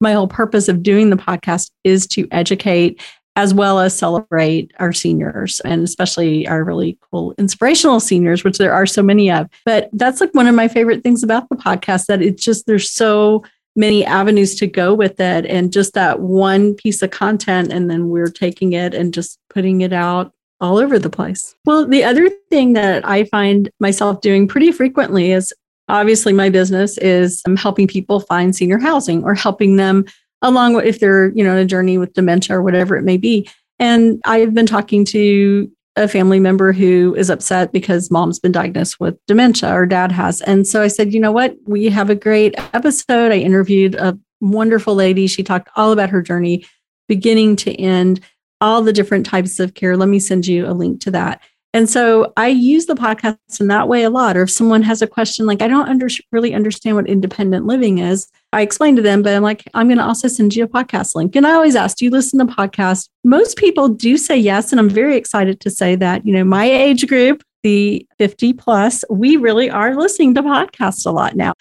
my whole purpose of doing the podcast is to educate as well as celebrate our seniors and especially our really cool inspirational seniors, which there are so many of. But that's like one of my favorite things about the podcast that it's just there's so many avenues to go with it and just that one piece of content and then we're taking it and just putting it out all over the place. Well, the other thing that I find myself doing pretty frequently is obviously my business is um, helping people find senior housing or helping them along if they're, you know, on a journey with dementia or whatever it may be. And I've been talking to a family member who is upset because mom's been diagnosed with dementia or dad has. And so I said, you know what? We have a great episode. I interviewed a wonderful lady. She talked all about her journey, beginning to end, all the different types of care. Let me send you a link to that. And so I use the podcast in that way a lot. Or if someone has a question like, I don't under, really understand what independent living is, I explain to them, but I'm like, I'm going to also send you a podcast link. And I always ask, do you listen to podcasts? Most people do say yes. And I'm very excited to say that, you know, my age group, the 50 plus, we really are listening to podcasts a lot now.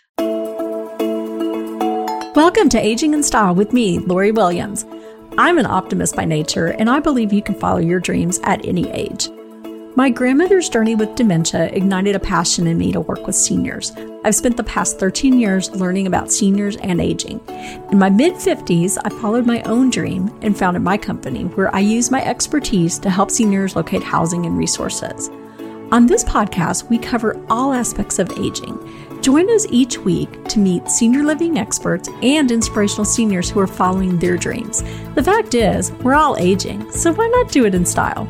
Welcome to Aging in Style with me, Lori Williams. I'm an optimist by nature, and I believe you can follow your dreams at any age. My grandmother's journey with dementia ignited a passion in me to work with seniors. I've spent the past 13 years learning about seniors and aging. In my mid 50s, I followed my own dream and founded my company where I use my expertise to help seniors locate housing and resources. On this podcast, we cover all aspects of aging. Join us each week to meet senior living experts and inspirational seniors who are following their dreams. The fact is, we're all aging, so why not do it in style?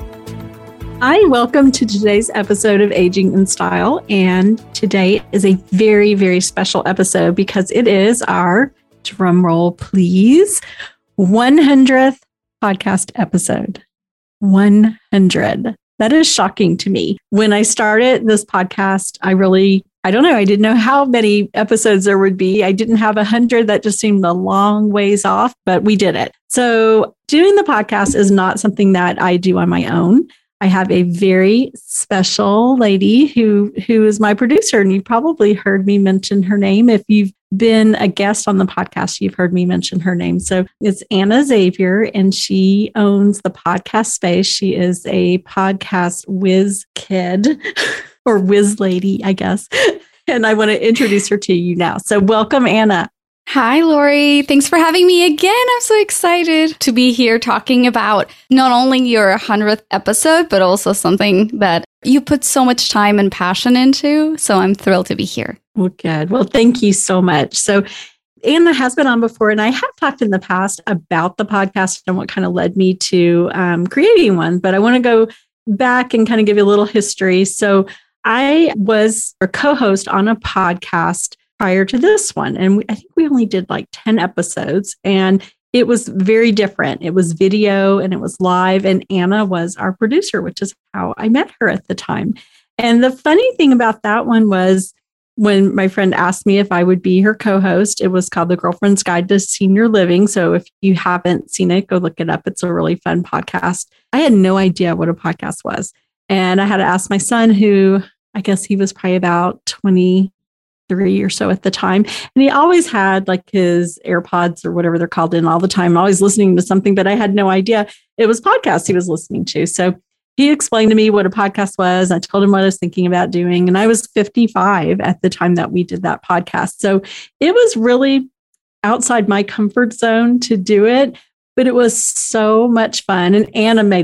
Hi, welcome to today's episode of Aging in Style. And today is a very, very special episode because it is our drum roll, please, 100th podcast episode. 100. That is shocking to me. When I started this podcast, I really, I don't know, I didn't know how many episodes there would be. I didn't have a hundred. That just seemed a long ways off, but we did it. So doing the podcast is not something that I do on my own. I have a very special lady who who is my producer, and you probably heard me mention her name. If you've been a guest on the podcast, you've heard me mention her name. So it's Anna Xavier, and she owns the podcast space. She is a podcast whiz kid or whiz lady, I guess. And I want to introduce her to you now. So welcome, Anna. Hi, Lori. Thanks for having me again. I'm so excited to be here talking about not only your 100th episode, but also something that you put so much time and passion into. So I'm thrilled to be here. Well, good. Well, thank you so much. So, Anna has been on before, and I have talked in the past about the podcast and what kind of led me to um, creating one. But I want to go back and kind of give you a little history. So, I was a co host on a podcast prior to this one. And we, I think we only did like 10 episodes and it was very different. It was video and it was live. And Anna was our producer, which is how I met her at the time. And the funny thing about that one was when my friend asked me if I would be her co host, it was called The Girlfriend's Guide to Senior Living. So if you haven't seen it, go look it up. It's a really fun podcast. I had no idea what a podcast was. And I had to ask my son, who I guess he was probably about 20, three or so at the time. And he always had like his AirPods or whatever they're called in all the time, always listening to something, but I had no idea it was podcasts he was listening to. So he explained to me what a podcast was. I told him what I was thinking about doing. And I was 55 at the time that we did that podcast. So it was really outside my comfort zone to do it, but it was so much fun. And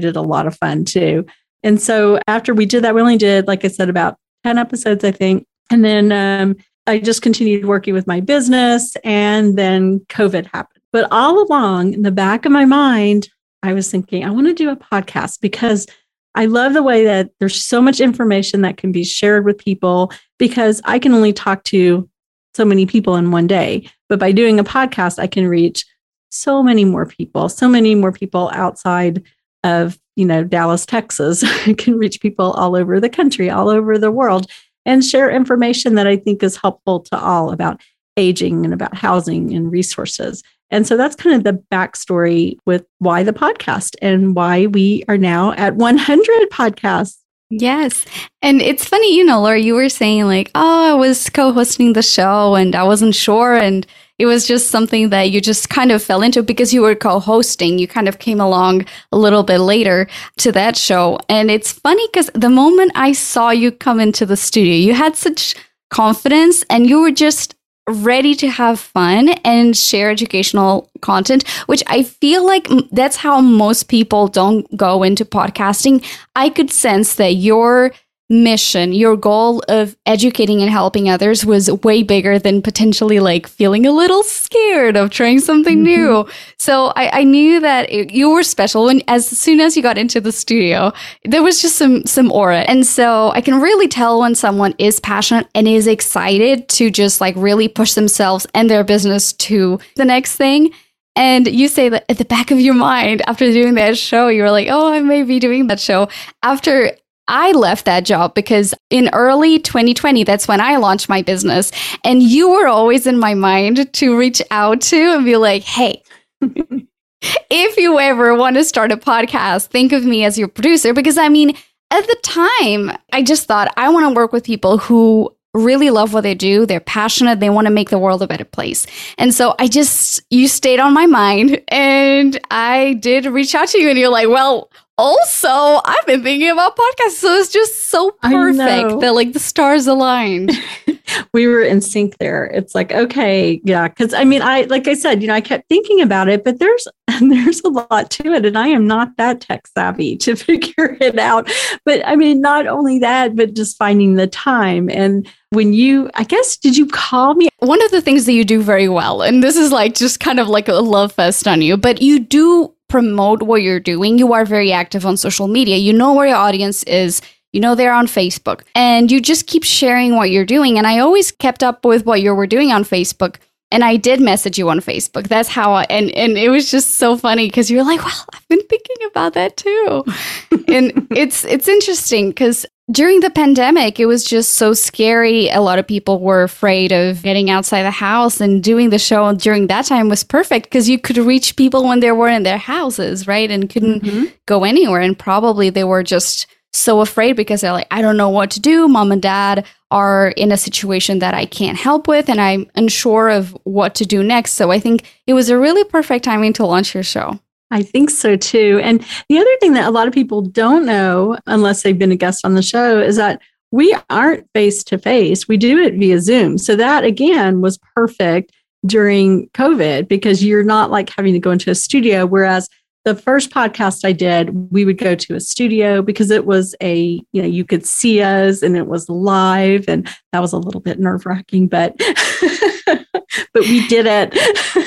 it a lot of fun too. And so after we did that, we only did, like I said, about 10 episodes, I think. And then um, I just continued working with my business and then COVID happened. But all along in the back of my mind, I was thinking, I want to do a podcast because I love the way that there's so much information that can be shared with people because I can only talk to so many people in one day. But by doing a podcast, I can reach so many more people, so many more people outside of, you know, Dallas, Texas. I can reach people all over the country, all over the world and share information that I think is helpful to all about aging and about housing and resources. And so that's kind of the backstory with why the podcast and why we are now at 100 podcasts. Yes. And it's funny, you know, Laura, you were saying like, oh, I was co hosting the show and I wasn't sure. And it was just something that you just kind of fell into because you were co-hosting. You kind of came along a little bit later to that show. And it's funny because the moment I saw you come into the studio, you had such confidence and you were just ready to have fun and share educational content, which I feel like that's how most people don't go into podcasting. I could sense that your mission, your goal of educating and helping others was way bigger than potentially like feeling a little scared of trying something mm-hmm. new. So I, I knew that it, you were special when as soon as you got into the studio, there was just some some aura. And so I can really tell when someone is passionate and is excited to just like really push themselves and their business to the next thing. And you say that at the back of your mind after doing that show, you were like, oh, I may be doing that show. After I left that job because in early 2020, that's when I launched my business. And you were always in my mind to reach out to and be like, hey, if you ever want to start a podcast, think of me as your producer. Because I mean, at the time, I just thought I want to work with people who really love what they do. They're passionate. They want to make the world a better place. And so I just, you stayed on my mind and I did reach out to you and you're like, well, also, I've been thinking about podcasts, so it's just so perfect that like the stars aligned. we were in sync there. It's like, okay, yeah, because I mean, I like I said, you know, I kept thinking about it, but there's there's a lot to it, and I am not that tech savvy to figure it out. But I mean, not only that, but just finding the time and when you i guess did you call me one of the things that you do very well and this is like just kind of like a love fest on you but you do promote what you're doing. You are very active on social media. You know where your audience is. You know they're on Facebook. And you just keep sharing what you're doing. And I always kept up with what you were doing on Facebook. And I did message you on Facebook. That's how I, and, and it was just so funny because you're like, well, I've been thinking about that too. and it's, it's interesting because during the pandemic, it was just so scary. A lot of people were afraid of getting outside the house, and doing the show during that time was perfect because you could reach people when they were in their houses, right? And couldn't mm-hmm. go anywhere. And probably they were just so afraid because they're like, I don't know what to do. Mom and dad are in a situation that I can't help with, and I'm unsure of what to do next. So I think it was a really perfect timing to launch your show. I think so too. And the other thing that a lot of people don't know, unless they've been a guest on the show, is that we aren't face to face. We do it via Zoom. So that again was perfect during COVID because you're not like having to go into a studio. Whereas the first podcast I did, we would go to a studio because it was a, you know, you could see us and it was live. And that was a little bit nerve wracking, but, but we did it.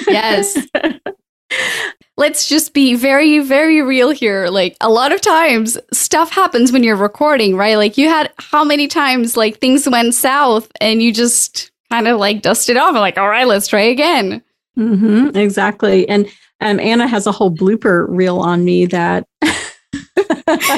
Yes. let's just be very, very real here. Like a lot of times stuff happens when you're recording, right? Like you had how many times like things went south and you just kind of like dusted off and like, all right, let's try again. Mm-hmm, exactly. And um, Anna has a whole blooper reel on me that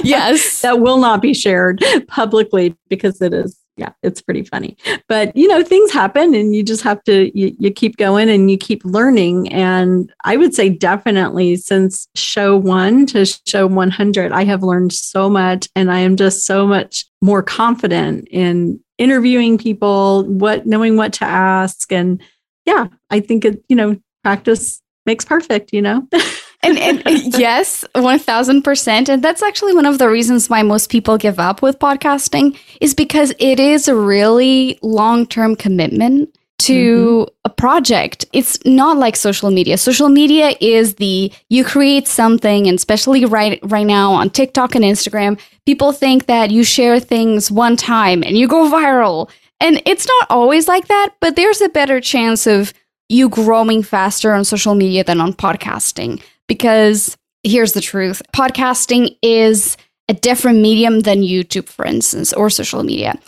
yes that will not be shared publicly because it is yeah, it's pretty funny. But you know, things happen and you just have to you, you keep going and you keep learning. And I would say definitely since show one to show 100, I have learned so much and I am just so much more confident in interviewing people, what knowing what to ask. And yeah, I think it, you know, practice makes perfect, you know? and, and yes, 1000%. And that's actually one of the reasons why most people give up with podcasting is because it is a really long term commitment to mm-hmm. a project. It's not like social media. Social media is the you create something and especially right right now on TikTok and Instagram, people think that you share things one time and you go viral. And it's not always like that, but there's a better chance of you growing faster on social media than on podcasting because here's the truth podcasting is a different medium than YouTube, for instance, or social media.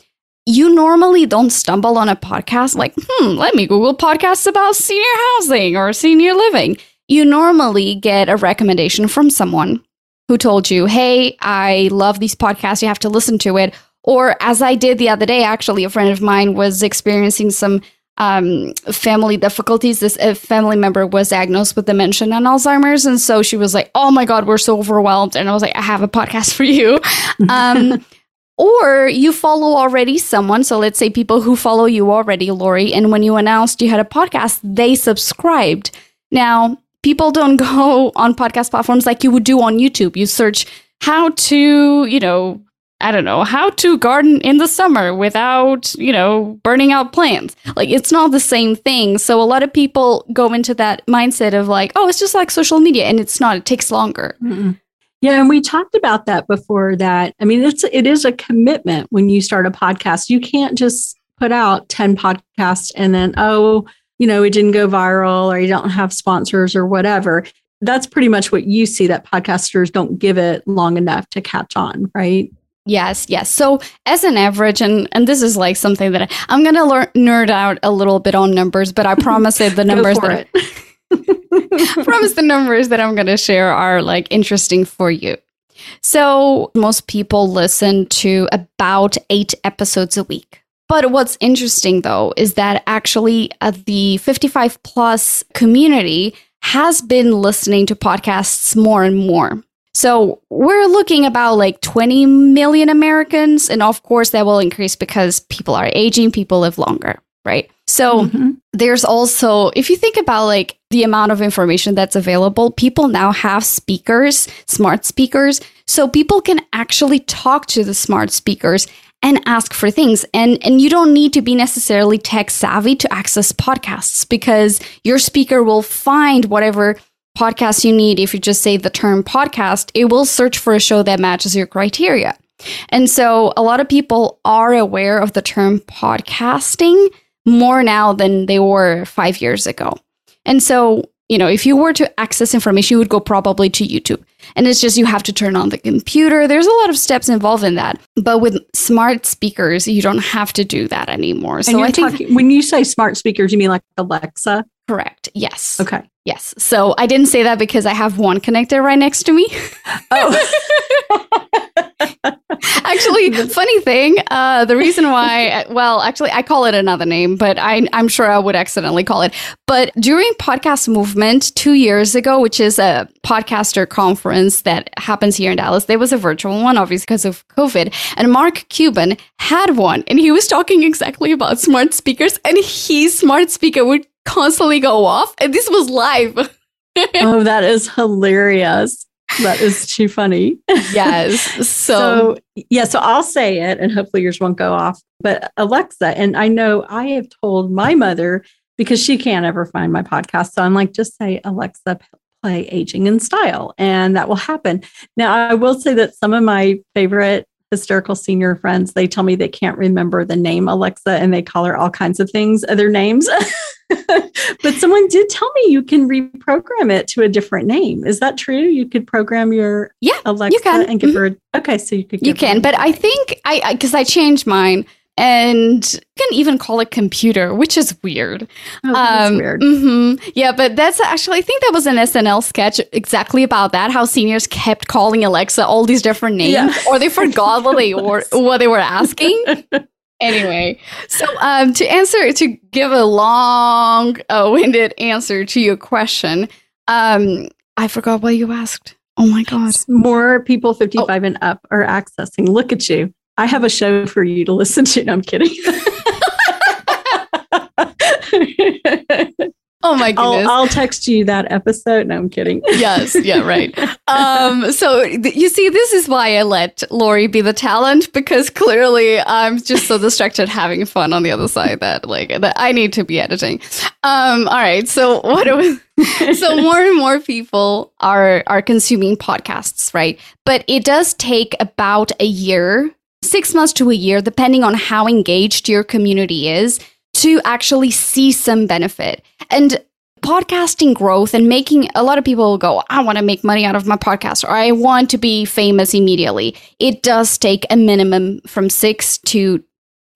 You normally don't stumble on a podcast like, hmm, let me Google podcasts about senior housing or senior living. You normally get a recommendation from someone who told you, hey, I love these podcasts, you have to listen to it. Or as I did the other day, actually, a friend of mine was experiencing some um, family difficulties. This family member was diagnosed with dementia and Alzheimer's, and so she was like, "Oh my God, we're so overwhelmed." And I was like, "I have a podcast for you." Um, Or you follow already someone. So let's say people who follow you already, Lori, and when you announced you had a podcast, they subscribed. Now, people don't go on podcast platforms like you would do on YouTube. You search how to, you know, I don't know, how to garden in the summer without, you know, burning out plants. Like it's not the same thing. So a lot of people go into that mindset of like, oh, it's just like social media and it's not. It takes longer. Mm-mm. Yeah, and we talked about that before that. I mean, it's it is a commitment when you start a podcast. You can't just put out 10 podcasts and then oh, you know, it didn't go viral or you don't have sponsors or whatever. That's pretty much what you see that podcasters don't give it long enough to catch on, right? Yes, yes. So as an average, and and this is like something that I, am gonna learn nerd out a little bit on numbers, but I promise that the numbers that I, promise the numbers that I'm gonna share are like interesting for you. So most people listen to about eight episodes a week. But what's interesting though is that actually uh, the 55 plus community has been listening to podcasts more and more. So we're looking about like 20 million Americans. And of course, that will increase because people are aging, people live longer, right? So mm-hmm. there's also, if you think about like the amount of information that's available, people now have speakers, smart speakers. So people can actually talk to the smart speakers and ask for things. And, and you don't need to be necessarily tech savvy to access podcasts because your speaker will find whatever podcast you need. If you just say the term podcast, it will search for a show that matches your criteria. And so a lot of people are aware of the term podcasting more now than they were five years ago. And so you know, if you were to access information, you would go probably to YouTube. And it's just you have to turn on the computer. There's a lot of steps involved in that. But with smart speakers, you don't have to do that anymore. So I think talking, when you say smart speakers, you mean like Alexa? Correct. Yes. Okay. Yes. So I didn't say that because I have one connected right next to me. Oh. actually, funny thing, uh, the reason why, well, actually, I call it another name, but I, I'm sure I would accidentally call it. But during Podcast Movement two years ago, which is a podcaster conference that happens here in Dallas, there was a virtual one, obviously, because of COVID. And Mark Cuban had one, and he was talking exactly about smart speakers, and his smart speaker would constantly go off. And this was live. oh, that is hilarious. That is too funny. Yes. So, so, yeah, so I'll say it and hopefully yours won't go off. But Alexa, and I know I have told my mother because she can't ever find my podcast. So I'm like, just say Alexa play aging in style and that will happen. Now I will say that some of my favorite hysterical senior friends, they tell me they can't remember the name Alexa and they call her all kinds of things, other names. but someone did tell me you can reprogram it to a different name. Is that true? You could program your yeah, Alexa you can. and give mm-hmm. her. Okay, so you could. you can, but I think I because I, I changed mine and you can even call it computer, which is weird. Oh, um, weird. Mm-hmm. Yeah, but that's actually I think that was an SNL sketch exactly about that. How seniors kept calling Alexa all these different names, yeah. or they forgot what they were what they were asking. anyway, so um, to answer to give a long-winded answer to your question, um, I forgot what you asked. Oh my god! More people 55 oh. and up are accessing. Look at you. I have a show for you to listen to. No, I'm kidding. Oh my goodness. I'll, I'll, text you that episode. No, I'm kidding. yes. Yeah. Right. Um, so th- you see, this is why I let Lori be the talent because clearly I'm just so distracted having fun on the other side that like that I need to be editing. Um, all right. So what do we, so more and more people are are consuming podcasts, right? But it does take about a year six months to a year, depending on how engaged your community is, to actually see some benefit. And podcasting growth and making a lot of people go, I want to make money out of my podcast or I want to be famous immediately. It does take a minimum from six to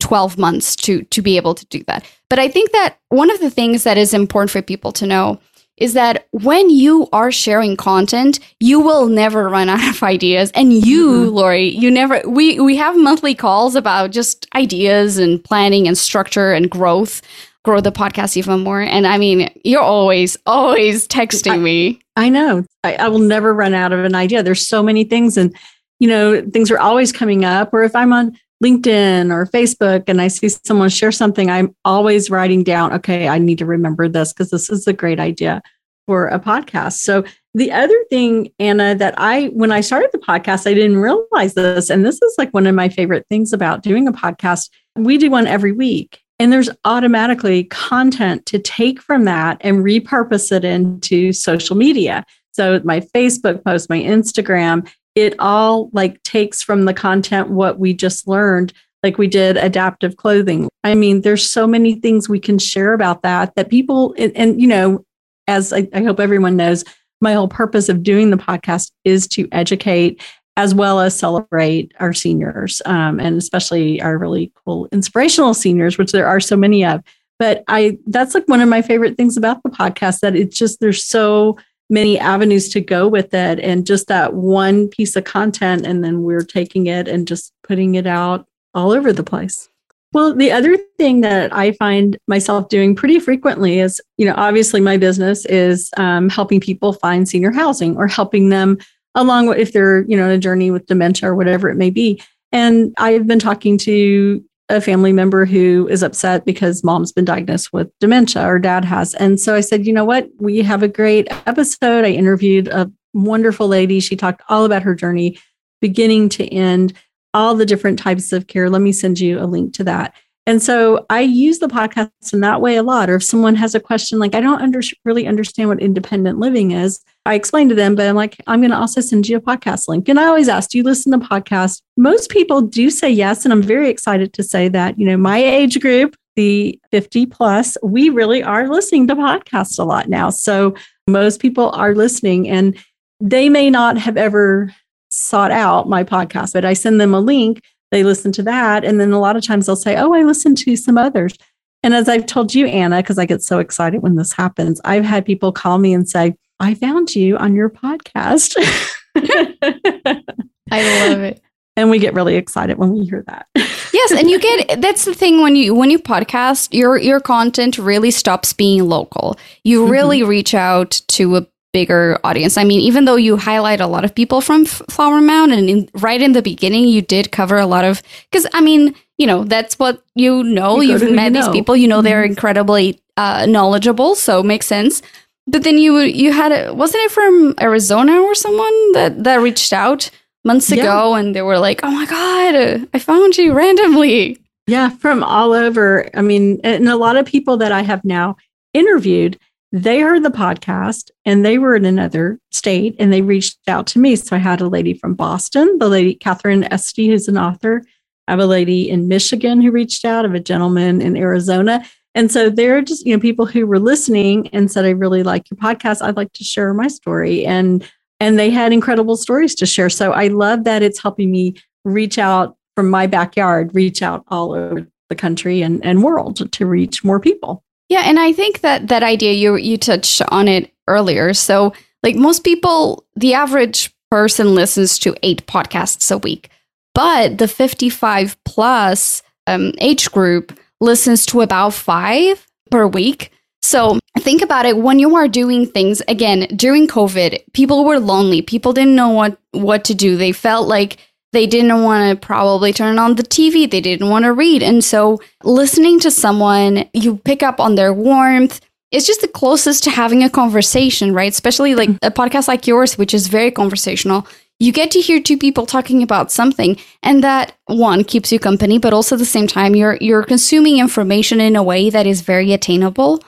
12 months to to be able to do that. But I think that one of the things that is important for people to know is that when you are sharing content, you will never run out of ideas. And you, mm-hmm. Lori, you never, we, we have monthly calls about just ideas and planning and structure and growth, grow the podcast even more. And I mean, you're always, always texting I, me. I know. I, I will never run out of an idea. There's so many things. And you know, things are always coming up. Or if I'm on LinkedIn or Facebook and I see someone share something, I'm always writing down, okay, I need to remember this because this is a great idea for a podcast. So the other thing, Anna, that I, when I started the podcast, I didn't realize this. And this is like one of my favorite things about doing a podcast. We do one every week. And there's automatically content to take from that and repurpose it into social media. So my Facebook post, my Instagram, it all like takes from the content what we just learned like we did adaptive clothing. I mean there's so many things we can share about that that people and, and you know as I, I, hope everyone knows my whole purpose of doing the podcast is to educate as well as celebrate our seniors um, and especially our really cool inspirational seniors which there are so many of. But i that's like one of my favorite things about the podcast that it's just there's so many avenues to go with it and just that one piece of content and then we're taking it and just putting it out all over the place. Well the other thing that i find myself doing pretty frequently is you know obviously my business is um, helping people find senior housing or helping them along with if they're you know on a journey with dementia or whatever it may be. And i've been talking to a family member who is upset because mom's been diagnosed with dementia or dad has. And so I said, you know what? We have a great episode. I interviewed a wonderful lady. She talked all about her journey, beginning to end, all the different types of care. Let me send you a link to that. And so I use the podcast in that way a lot. Or if someone has a question like, I don't under, really understand what independent living is, I explain to them, but I'm like, I'm going to also send you a podcast link. And I always ask, do you listen to podcasts? Most people do say yes. And I'm very excited to say that, you know, my age group, the 50 plus, we really are listening to podcasts a lot now. So most people are listening and they may not have ever sought out my podcast, but I send them a link they listen to that. And then a lot of times they'll say, Oh, I listened to some others. And as I've told you, Anna, because I get so excited when this happens, I've had people call me and say, I found you on your podcast. I love it. And we get really excited when we hear that. yes, and you get that's the thing when you when you podcast, your your content really stops being local. You really mm-hmm. reach out to a bigger audience. I mean, even though you highlight a lot of people from Flower Mound, and in, right in the beginning, you did cover a lot of because I mean, you know, that's what you know. You have met these people. You know, mm-hmm. they're incredibly uh, knowledgeable, so it makes sense. But then you you had a, wasn't it from Arizona or someone that that reached out months yeah. ago, and they were like, "Oh my god, I found you randomly." Yeah, from all over. I mean, and a lot of people that I have now interviewed they heard the podcast and they were in another state and they reached out to me. So I had a lady from Boston, the lady Katharine Esty, who's an author. I have a lady in Michigan who reached out, I have a gentleman in Arizona. And so they're just, you know, people who were listening and said, I really like your podcast. I'd like to share my story. And and they had incredible stories to share. So I love that it's helping me reach out from my backyard, reach out all over the country and, and world to reach more people. Yeah, and I think that that idea you you touched on it earlier. So, like most people, the average person listens to eight podcasts a week, but the 55 plus um, age group listens to about five per week. So think about it when you are doing things again during COVID, people were lonely. People didn't know what what to do. They felt like they didn't want to probably turn on the TV. They didn't want to read. And so listening to someone, you pick up on their warmth. It's just the closest to having a conversation, right? Especially like a podcast like yours, which is very conversational. You get to hear two people talking about something, and that one keeps you company, but also at the same time, you're you're consuming information in a way that is very attainable,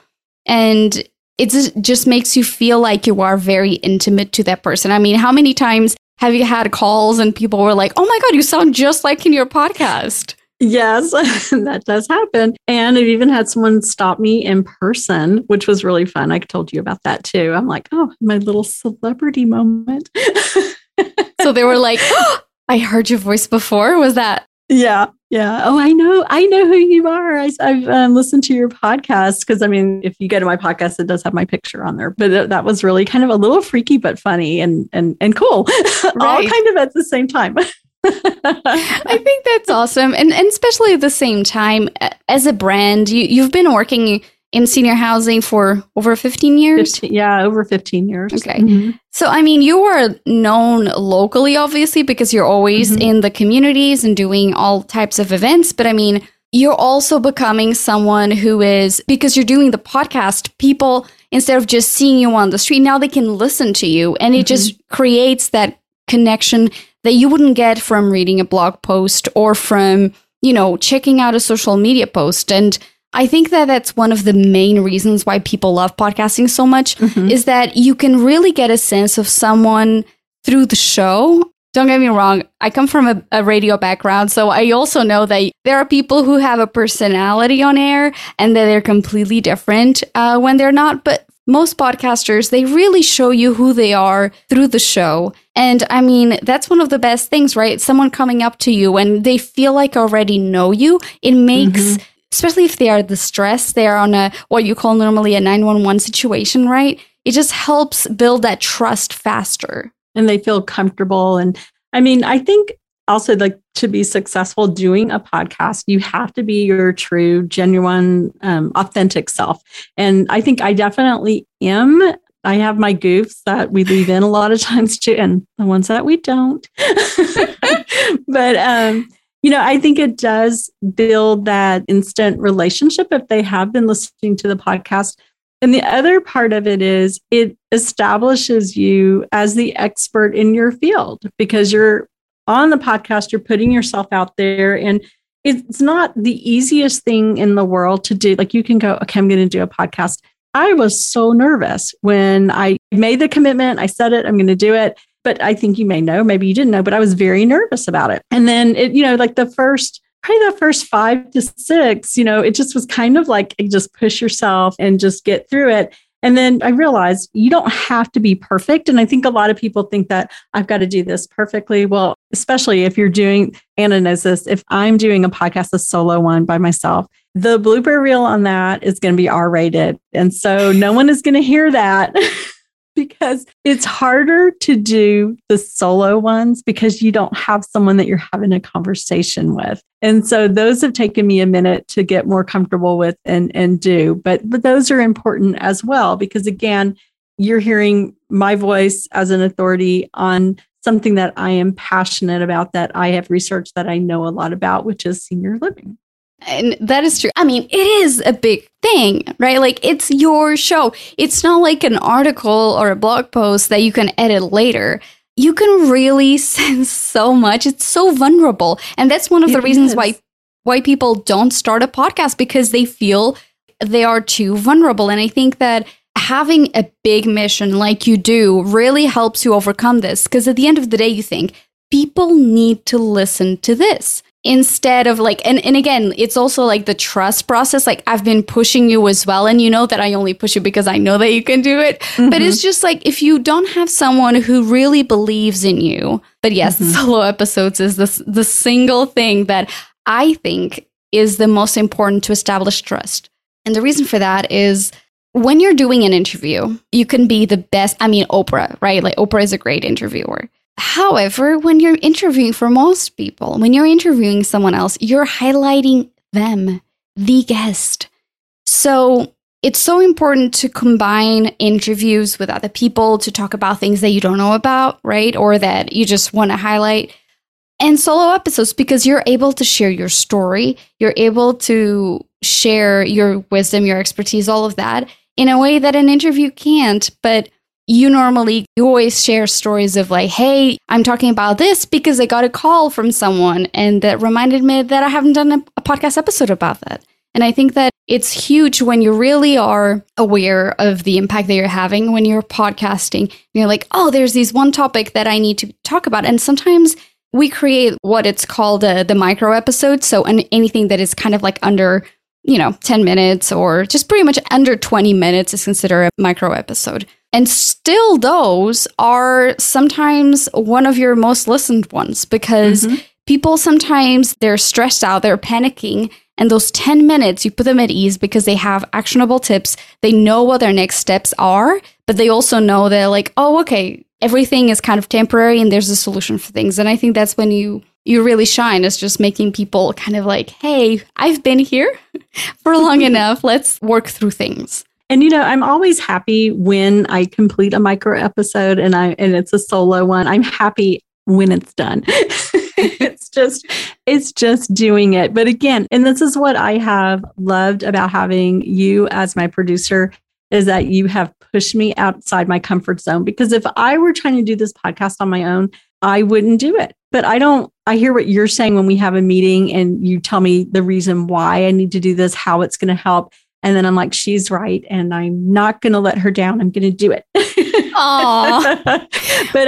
and it just makes you feel like you are very intimate to that person. I mean, how many times have you had calls and people were like, oh my God, you sound just like in your podcast? Yes, that does happen. And I've even had someone stop me in person, which was really fun. I told you about that too. I'm like, oh, my little celebrity moment. so they were like, oh, I heard your voice before. Was that yeah, yeah. Oh, I know. I know who you are. I, have um, listened to your podcast because I mean, if you go to my podcast, it does have my picture on there. But th- that was really kind of a little freaky, but funny and and and cool, right. all kind of at the same time. I think that's awesome, and and especially at the same time, as a brand, you you've been working in senior housing for over 15 years? 15, yeah, over 15 years. Okay. Mm-hmm. So, I mean, you are known locally, obviously, because you're always mm-hmm. in the communities and doing all types of events. But I mean, you're also becoming someone who is, because you're doing the podcast, people, instead of just seeing you on the street, now they can listen to you. And it mm-hmm. just creates that connection that you wouldn't get from reading a blog post or from, you know, checking out a social media post. And I think that that's one of the main reasons why people love podcasting so much mm-hmm. is that you can really get a sense of someone through the show. Don't get me wrong, I come from a, a, radio background, so I also know that there are people who have a personality on air and that they're completely different uh, when they're not. But most podcasters, they really show you who they are through the show. And I mean, that's one of the best things, right? Someone coming up to you and they feel like already know you. It makes mm-hmm especially if they are distressed, they are on a what you call normally a 911 situation, right? It just helps build that trust faster. And they feel comfortable. And I mean, I think also like to be successful doing a podcast, you have to be your true, genuine, um, authentic self. And I think I definitely am. I have my goofs that we leave in a lot of times too, and the ones that we don't. but um, you know, I think it does build that instant relationship if they have been listening to the podcast. And the other part of it is it establishes you as the expert in your field because you're on the podcast, you're putting yourself out there. And it's not the easiest thing in the world to do. Like you can go, okay, I'm going to do a podcast. I was so nervous when I made the commitment. I said it, I'm going to do it but I think you may know, maybe you didn't know, but I was very nervous about it. And then it, you know, like the first probably the first five to six, you know, it just was kind of like just push yourself and just get through it. And then I realized you don't have to be perfect. And I think a lot of people think that I've got to do this perfectly. Well, especially if you're doing, Anna knows this, if I'm doing a podcast, a solo one by myself, the blooper reel on that is going to be R rated. And so no one is going to hear that. because it's harder to do the solo ones because you don't have someone that you're having a conversation with. And so those have taken me a minute to get more comfortable with and, and do. But, but those are important as well because, again, you're hearing my voice as an authority on something that I am passionate about, that I have researched that I know a lot about, which is senior living. And that is true. I mean, it is a big thing, right? Like it's your show. It's not like an article or a blog post that you can edit later. You can really sense so much. It's so vulnerable. And that's one of the reasons is. why why people don't start a podcast because they feel they are too vulnerable. And I think that having a big mission like you do really helps you overcome this because at the end of the day you think people need to listen to this instead of like and, and again it's also like the trust process like i've been pushing you as well and you know that i only push you because i know that you can do it mm-hmm. but it's just like if you don't have someone who really believes in you but yes mm-hmm. solo episodes is the, the single thing that i think is the most important to establish trust and the reason for that is when you're doing an interview you can be the best i mean oprah right like oprah is a great interviewer However, when you're interviewing for most people, when you're interviewing someone else, you're highlighting them, the guest. So it's so important to combine interviews with other people to talk about things that you don't know about, right? Or that you just want to highlight. And solo episodes because you're able to share your story, you're able to share your wisdom, your expertise, all of that in a way that an interview can't. But you normally you always share stories of like hey i'm talking about this because i got a call from someone and that reminded me that i haven't done a, a, podcast episode about that. And i think that it's huge when you really are aware of the impact that you're having when you're podcasting. You're like oh there's this one topic that i need to talk about. And sometimes we create what it's called uh, the micro episode. So an, anything that is kind of like under you know 10 minutes or just pretty much under 20 minutes is considered a micro episode and still, those are sometimes one of your most listened ones because mm-hmm. people sometimes they're stressed out, they're panicking. And those 10 minutes, you put them at ease because they have actionable tips. They know what their next steps are, but they also know they're like, oh, okay, everything is kind of temporary and there's a solution for things. And I think that's when you you really shine is just making people kind of like, hey, I've been here for long enough. Let's work through things. And you know, I'm always happy when I complete a micro episode and I and it's a solo one. I'm happy when it's done. it's just it's just doing it. But again, and this is what I have loved about having you as my producer is that you have pushed me outside my comfort zone because if I were trying to do this podcast on my own, I wouldn't do it. But I don't I hear what you're saying when we have a meeting and you tell me the reason why I need to do this, how it's going to help. And then I'm like, she's right. And I'm not going to let her down. I'm going to do it. but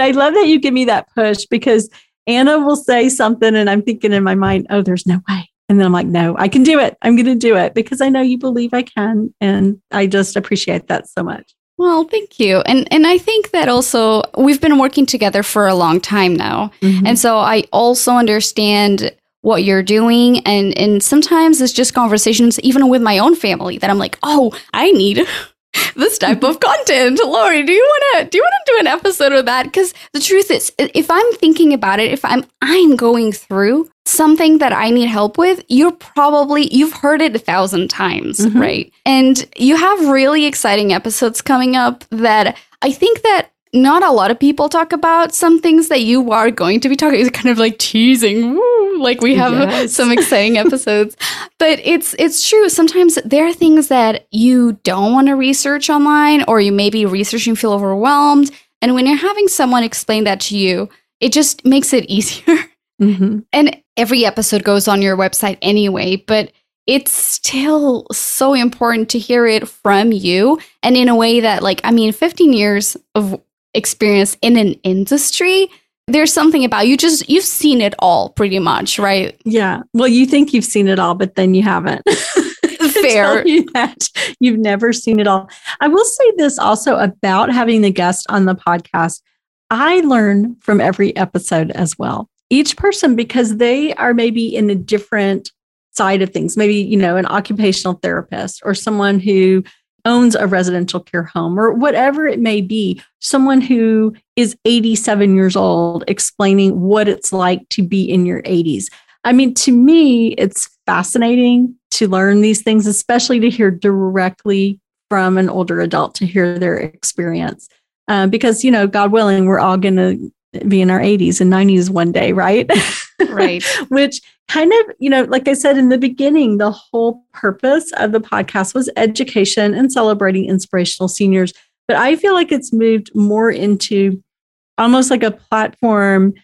I love that you give me that push because Anna will say something and I'm thinking in my mind, oh, there's no way. And then I'm like, no, I can do it. I'm going to do it because I know you believe I can. And I just appreciate that so much. Well, thank you. And and I think that also we've been working together for a long time now. Mm-hmm. And so I also understand what you're doing and and sometimes it's just conversations even with my own family that I'm like, "Oh, I need this type of content. Lori, do you want to do you want to do an episode of that? Because the truth is, if I'm thinking about it, if I'm I'm going through something that I need help with, you're probably you've heard it a thousand times, mm-hmm. right? And you have really exciting episodes coming up that I think that not a lot of people talk about some things that you are going to be talking is kind of like teasing woo, like we have yes. some exciting episodes but it's it's true sometimes there are things that you don't want to research online or you maybe researching feel overwhelmed and when you're having someone explain that to you it just makes it easier mm-hmm. and every episode goes on your website anyway but it's still so important to hear it from you and in a way that like i mean 15 years of experience in an industry there's something about you just you've seen it all pretty much right? Yeah. Well you think you've seen it all but then you haven't. Fair. you that you've never seen it all. I will say this also about having the guest on the podcast. I learn from every episode as well. Each person because they are maybe in a different side of things maybe you know an occupational therapist or someone who owns a residential care home or whatever it may be, someone who is 87 years old explaining what it's like to be in your 80s. I mean, to me, it's fascinating to learn these things, especially to hear directly from an older adult to hear their experience. Uh, because, you know, God willing, we're all going to be in our 80s and 90s one day, right? Right. Which kind of, you know, like I said in the beginning, the whole purpose of the podcast was education and celebrating inspirational seniors. But I feel like it's moved more into almost like a platform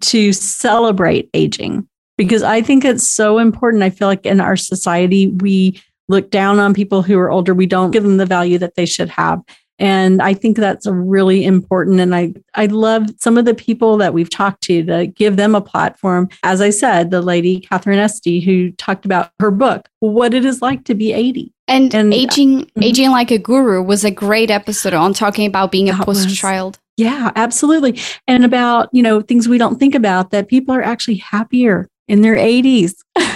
to celebrate aging because I think it's so important. I feel like in our society, we look down on people who are older, we don't give them the value that they should have. And I think that's really important. And I, I love some of the people that we've talked to to give them a platform. As I said, the lady, Katharine Esty, who talked about her book, what it is like to be 80. And, and aging, mm-hmm. aging like a guru was a great episode on talking about being a post child. Yeah, absolutely. And about, you know, things we don't think about that people are actually happier in their 80s.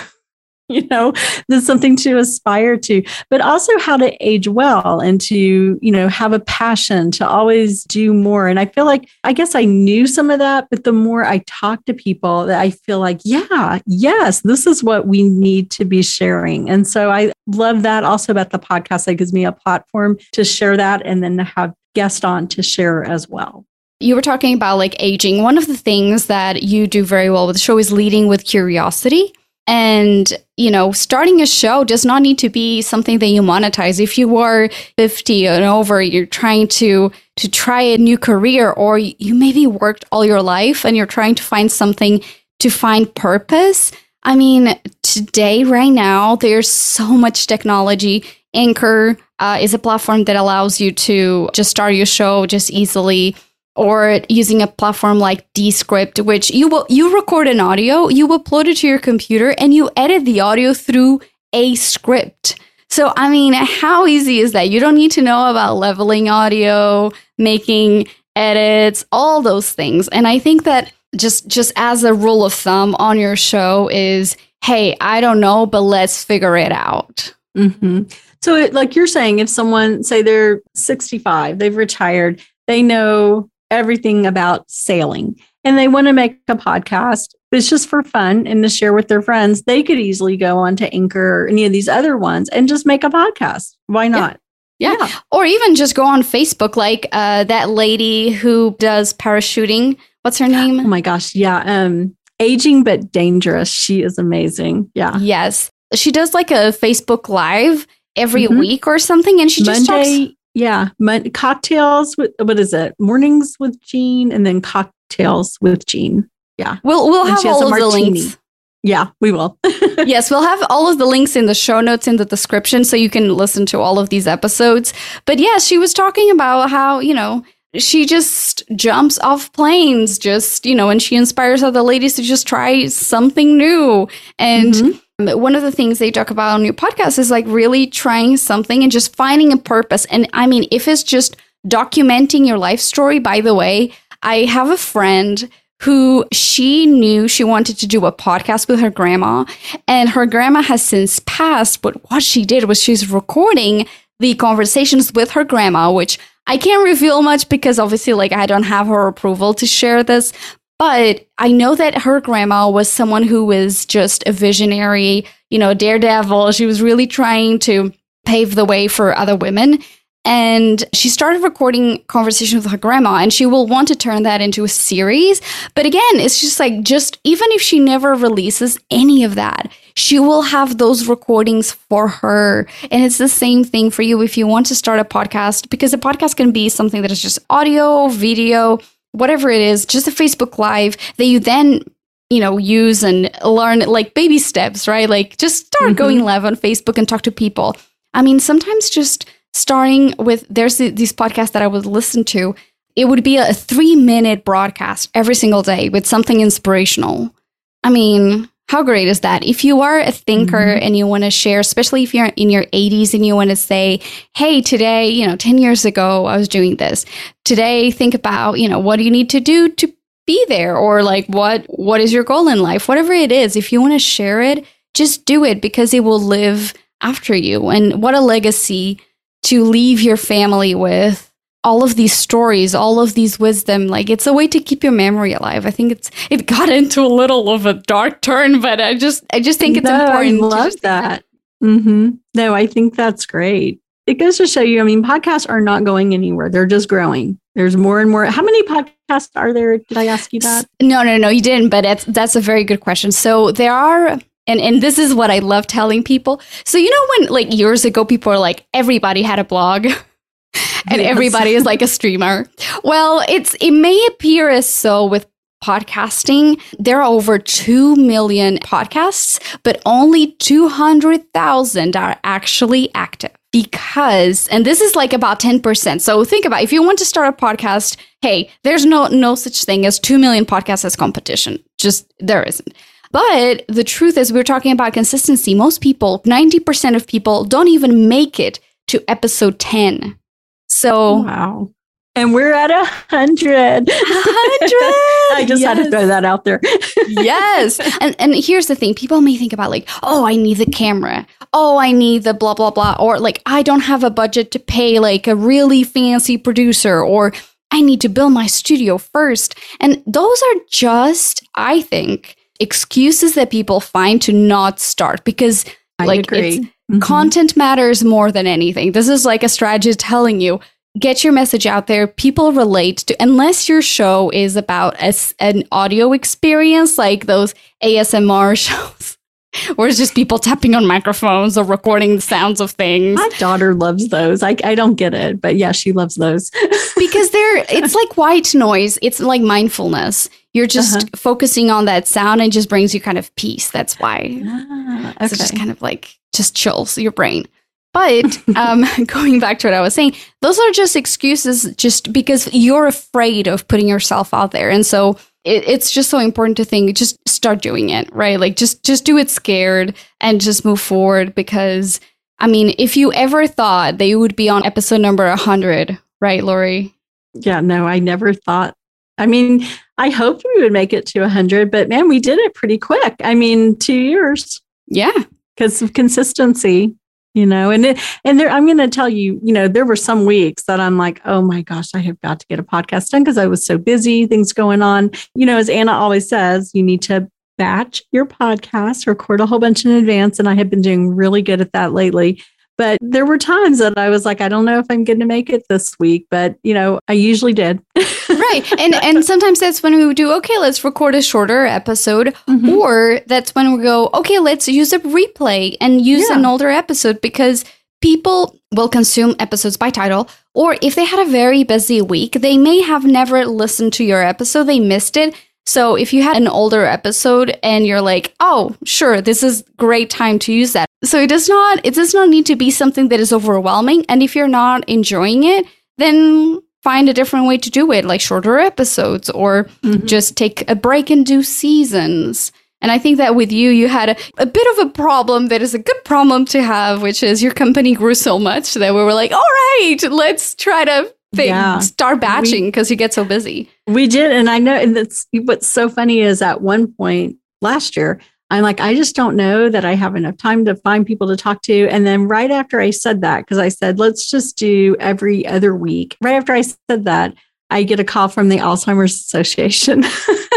you know there's something to aspire to. But also how to age well and to you know have a passion to always do more. And i feel like i guess i knew some of that but the more i talk to people that i feel like yeah yes this is what we need to be sharing. And so i love that also about the podcast. That gives me a platform to share that and then to have guests on to share as well. You were talking about like aging. One of the things that you do very well with the show is leading with curiosity. And, you know, starting a show does not need to be something that you monetize. If you are 50 and over, you're trying to to try a new career or you maybe worked all your life and you're trying to find something to find purpose. I mean, today, right now, there's so much technology. Anchor uh, is a platform that allows you to just start your show just easily or using a platform like Descript, which you will you record an audio, you upload it to your computer, and you edit the audio through a script. So, I mean, how easy is that? You don't need to know about leveling audio, making edits, all those things. And I think that just just as a rule of thumb on your show is, hey, I don't know, but let's figure it out. Mm-hmm. So, it, like you're saying, if someone say they're 65, they've retired, they know everything about sailing. and they want to make a podcast, but it's just for fun and to share with their friends, they could easily go on to Anchor or any of these other ones and just make a podcast. Why not? Yeah. yeah. Or even just go on Facebook, like uh, that lady who does parachuting. What's her name? Oh my gosh. Yeah. Um, aging but dangerous. She is amazing. Yeah. Yes. She does like a Facebook Live every mm-hmm. week or something. And she Monday, just talks. Yeah. Mon- cocktails with, what is it? Mornings with Jean and then cocktails with Jean. Yeah. We'll, we'll have all of the links. Yeah, we will. yes, we'll have all of the links in the show notes in the description so you can listen to all of these episodes. But yeah, she was talking about how, you know, she just jumps off planes, just, you know, and she inspires other ladies to just try something new. And mm-hmm. One of the things they talk about on your podcast is like really trying something and just finding a purpose. And I mean, if it's just documenting your life story, by the way, I have a friend who she knew she wanted to do a podcast with her grandma, and her grandma has since passed. But what she did was she's recording the conversations with her grandma, which I can't reveal much because obviously, like, I don't have her approval to share this. But I know that her grandma was someone who was just a visionary, you know, daredevil. She was really trying to pave the way for other women. And she started recording conversations with her grandma, and she will want to turn that into a series. But again, it's just like, just even if she never releases any of that, she will have those recordings for her. And it's the same thing for you if you want to start a podcast, because a podcast can be something that is just audio, video, whatever it is, just a Facebook Live that you then you know use and learn like baby steps right like just start mm-hmm. going live on facebook and talk to people i mean sometimes just starting with there's these podcasts that I would listen to. It would be a three minute broadcast every single day with something inspirational. I mean, how great is that? If you are a thinker mm-hmm. and you want to share, especially if you're in your 80s and you want to say, hey, today, you know, 10 years ago, I was doing this. Today, think about, you know, what do you need to do to be there? Or like, what what is your goal in life? Whatever it is, if you want to share it, just do it because it will live after you. And what a legacy to leave your family with all of these stories, all of these wisdom. Like it's a way to keep your memory alive. I think it's it got into a little of a dark turn, but I just I just think it's no, important. I love that. Mm-hmm. No, I think that's great. It goes to show you. I mean, podcasts are not going anywhere; they're just growing. There's more and more. How many podcasts are there? Did I ask you that? No, no, no, you didn't. But that's that's a very good question. So there are and and this is what I love telling people. So you know when like years ago people are like everybody had a blog and yes. everybody is like a streamer. Well, it's it may appear as so with podcasting. There are over 2 million podcasts, but only 200,000 are actually active because and this is like about 10%. So think about if you want to start a podcast, hey, there's no no such thing as 2 million podcasts as competition. Just there isn't. But the truth is, we're talking about consistency. Most people, 90% of people, don't even make it to episode 10. So, wow. And we're at a hundred. Hundred. I just yes. had to throw that out there. yes. And and here's the thing: people may think about like, oh, I need the camera. Oh, I need the blah blah blah, or like I don't have a budget to pay like a really fancy producer, or I need to build my studio first. And those are just, I think, excuses that people find to not start because I like mm-hmm. content matters more than anything. This is like a strategy telling you get your message out there. People relate to unless your show is about a, an audio experience like those ASMR shows. or it's just people tapping on microphones or recording the sounds of things. My daughter loves those. I, I don't get it, but yeah, she loves those. because they're it's like white noise. It's like mindfulness. You're just uh-huh. focusing on that sound and just brings you kind of peace. That's why. Ah, okay. So just kind of like just chills your brain. But um, going back to what I was saying, those are just excuses just because you're afraid of putting yourself out there. And so it, it's just so important to think, just start doing it, right? Like just just do it scared and just move forward because I mean, if you ever thought that you would be on episode number 100, right, Lori? Yeah, no, I never thought. I mean, I hoped we would make it to 100, but man, we did it pretty quick. I mean, two years. Yeah. Because of consistency. you know and it, and there i'm going to tell you you know there were some weeks that i'm like oh my gosh i have got to get a podcast done because i was so busy things going on you know as anna always says you need to batch your podcast record a whole bunch in advance and i have been doing really good at that lately but there were times that I was like, I don't know if I'm going to make it this week, but you know, I usually did. right. And and sometimes that's when we would do, okay, let's record a shorter episode. Mm-hmm. Or that's when we go, okay, let's use a replay and use yeah. an older episode because people will consume episodes by title. Or if they had a very busy week, they may have never listened to your episode, they missed it. So if you had an older episode and you're like, oh, sure, this is great time to use that. So it does not it does not need to be something that is overwhelming. And if you're not enjoying it, then find a different way to do it, like shorter episodes or mm-hmm. just take a break and do seasons. And I think that with you, you had a, a, bit of a problem that is a good problem to have, which is your company grew so much that we were like, all right, let's try to thing, yeah. start batching because you get so busy. We did. And I know, and that's what's so funny is at one point last year, I'm like, I just don't know that I have enough time to find people to talk to. And then right after I said that, because I said, let's just do every other week, right after I said that, I get a call from the Alzheimer's Association.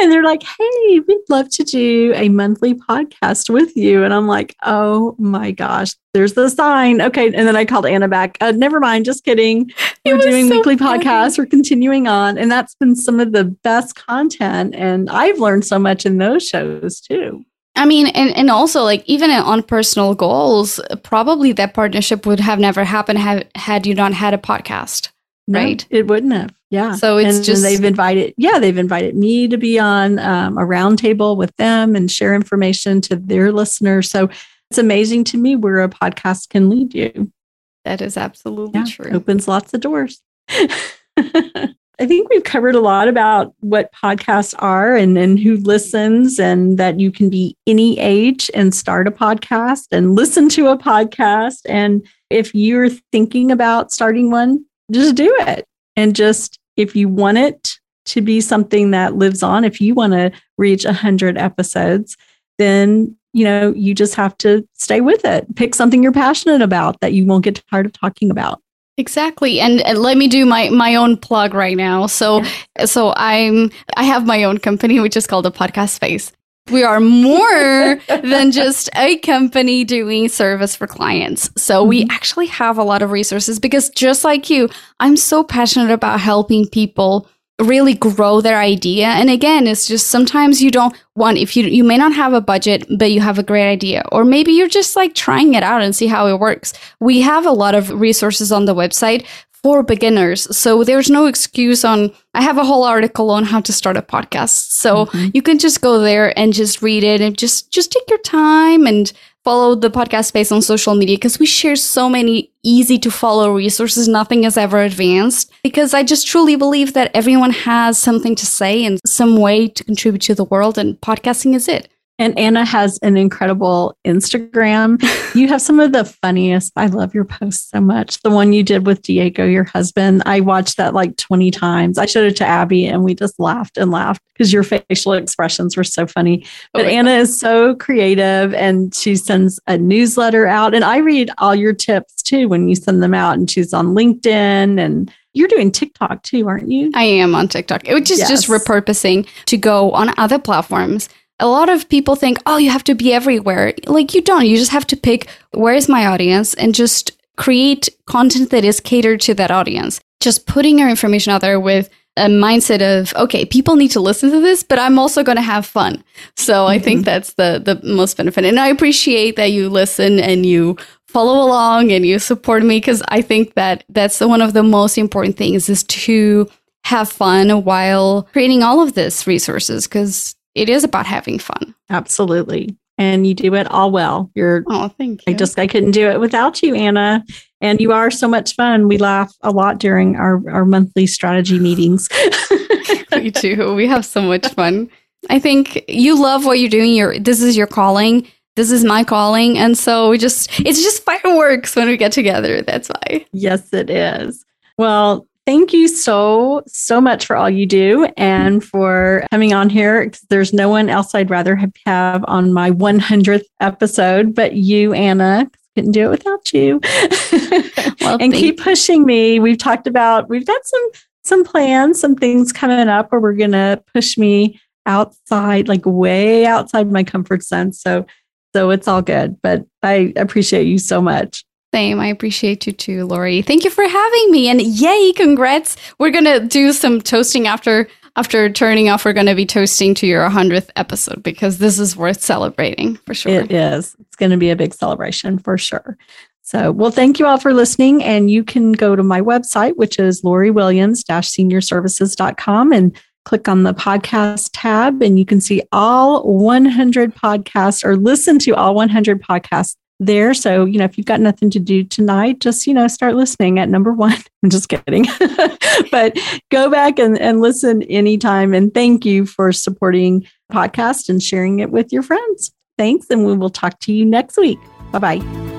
and they're like, hey, we'd love to do a monthly podcast with you. And I'm like, oh my gosh, there's the sign. Okay. And then I called Anna back. Uh, never mind, just kidding. We're doing so weekly funny. podcasts. We're continuing on. And that's been some of the best content. And I've learned so much in those shows too. I mean, and, and also like even on personal goals, probably that partnership would have never happened had, had you not had a podcast right? No, it wouldn't have. Yeah. So it's and, just and they've invited, yeah, they've invited me to be on um, a roundtable with them and share information to their listeners. So it's amazing to me where a podcast can lead you. That is absolutely yeah, true. Opens lots of doors. I think we've covered a lot about what podcasts are and, and who listens, and that you can be any age and start a podcast and listen to a podcast. And if you're thinking about starting one, just do it. And just if you want it to be something that lives on, if you want to reach 100 episodes, then you know you just have to stay with it. Pick something you're passionate about that you won't get tired of talking about. Exactly. And, and let me do my my own plug right now. So yeah. so i'm i have my own company which is called the podcast space we are more than just a company doing service for clients. So we mm-hmm. actually have a lot of resources because just like you, I'm so passionate about helping people really grow their idea. And again, it's just sometimes you don't want if you you may not have a budget, but you have a great idea. Or maybe you're just like trying it out and see how it works. We have a lot of resources on the website for beginners. So there's no excuse on I have a whole article on how to start a podcast. So mm-hmm. you can just go there and just read it and just just take your time and follow the podcast space on social media because we share so many easy to follow resources. Nothing is ever advanced because I just truly believe that everyone has something to say and some way to contribute to the world and podcasting is it. And Anna has an incredible Instagram. you have some of the funniest. I love your posts so much. The one you did with Diego, your husband, I watched that like 20 times. I showed it to Abby and we just laughed and laughed because your facial expressions were so funny. Oh but oh Anna God. is so creative and she sends a newsletter out. And I read all your tips too when you send them out. And she's on LinkedIn and you're doing TikTok too, aren't you? I am on TikTok, which is yes. just repurposing to go on other platforms a lot of people think, oh, you have to be everywhere. Like, you don't. You just have to pick where is my audience and just create content that is catered to that audience. Just putting your information out there with a mindset of, okay, people need to listen to this, but I'm also going to have fun. So mm-hmm. I think mm-hmm. that's the, the most benefit. And I appreciate that you listen and you follow along and you support me because I think that that's one of the most important things is to have fun while creating all of this resources because it is about having fun. Absolutely. And you do it all well. You're Oh, thank you. I just I couldn't do it without you, Anna. And you are so much fun. We laugh a lot during our, our monthly strategy meetings. we do. We have so much fun. I think you love what you're doing. Your this is your calling. This is my calling. And so we just it's just fireworks when we get together. That's why. Yes, it is. Well, thank you so, so much for all you do and for coming on here. There's no one else I'd rather have, on my 100th episode but you, Anna. couldn't do it without you. well, and keep pushing me. We've talked about, we've got some some plans, some things coming up where we're gonna push me outside, like way outside my comfort zone. So so it's all good. But I appreciate you so much. Same. I appreciate you too, Lori. Thank you for having me. And yay, congrats. We're gonna do some toasting after after turning off. We're gonna be toasting to your 100th episode because this is worth celebrating for sure. It is. It's gonna be a big celebration for sure. So, well, thank you all for listening. And you can go to my website, which is loriwilliams-seniorservices.com and click on the podcast tab and you can see all 100 podcasts or listen to all 100 podcasts there. So, you know, if you've got nothing to do tonight, just, you know, start listening at number one. I'm just kidding. but go back and, and listen anytime. And thank you for supporting podcast and sharing it with your friends. Thanks. And we will talk to you next week. Bye bye.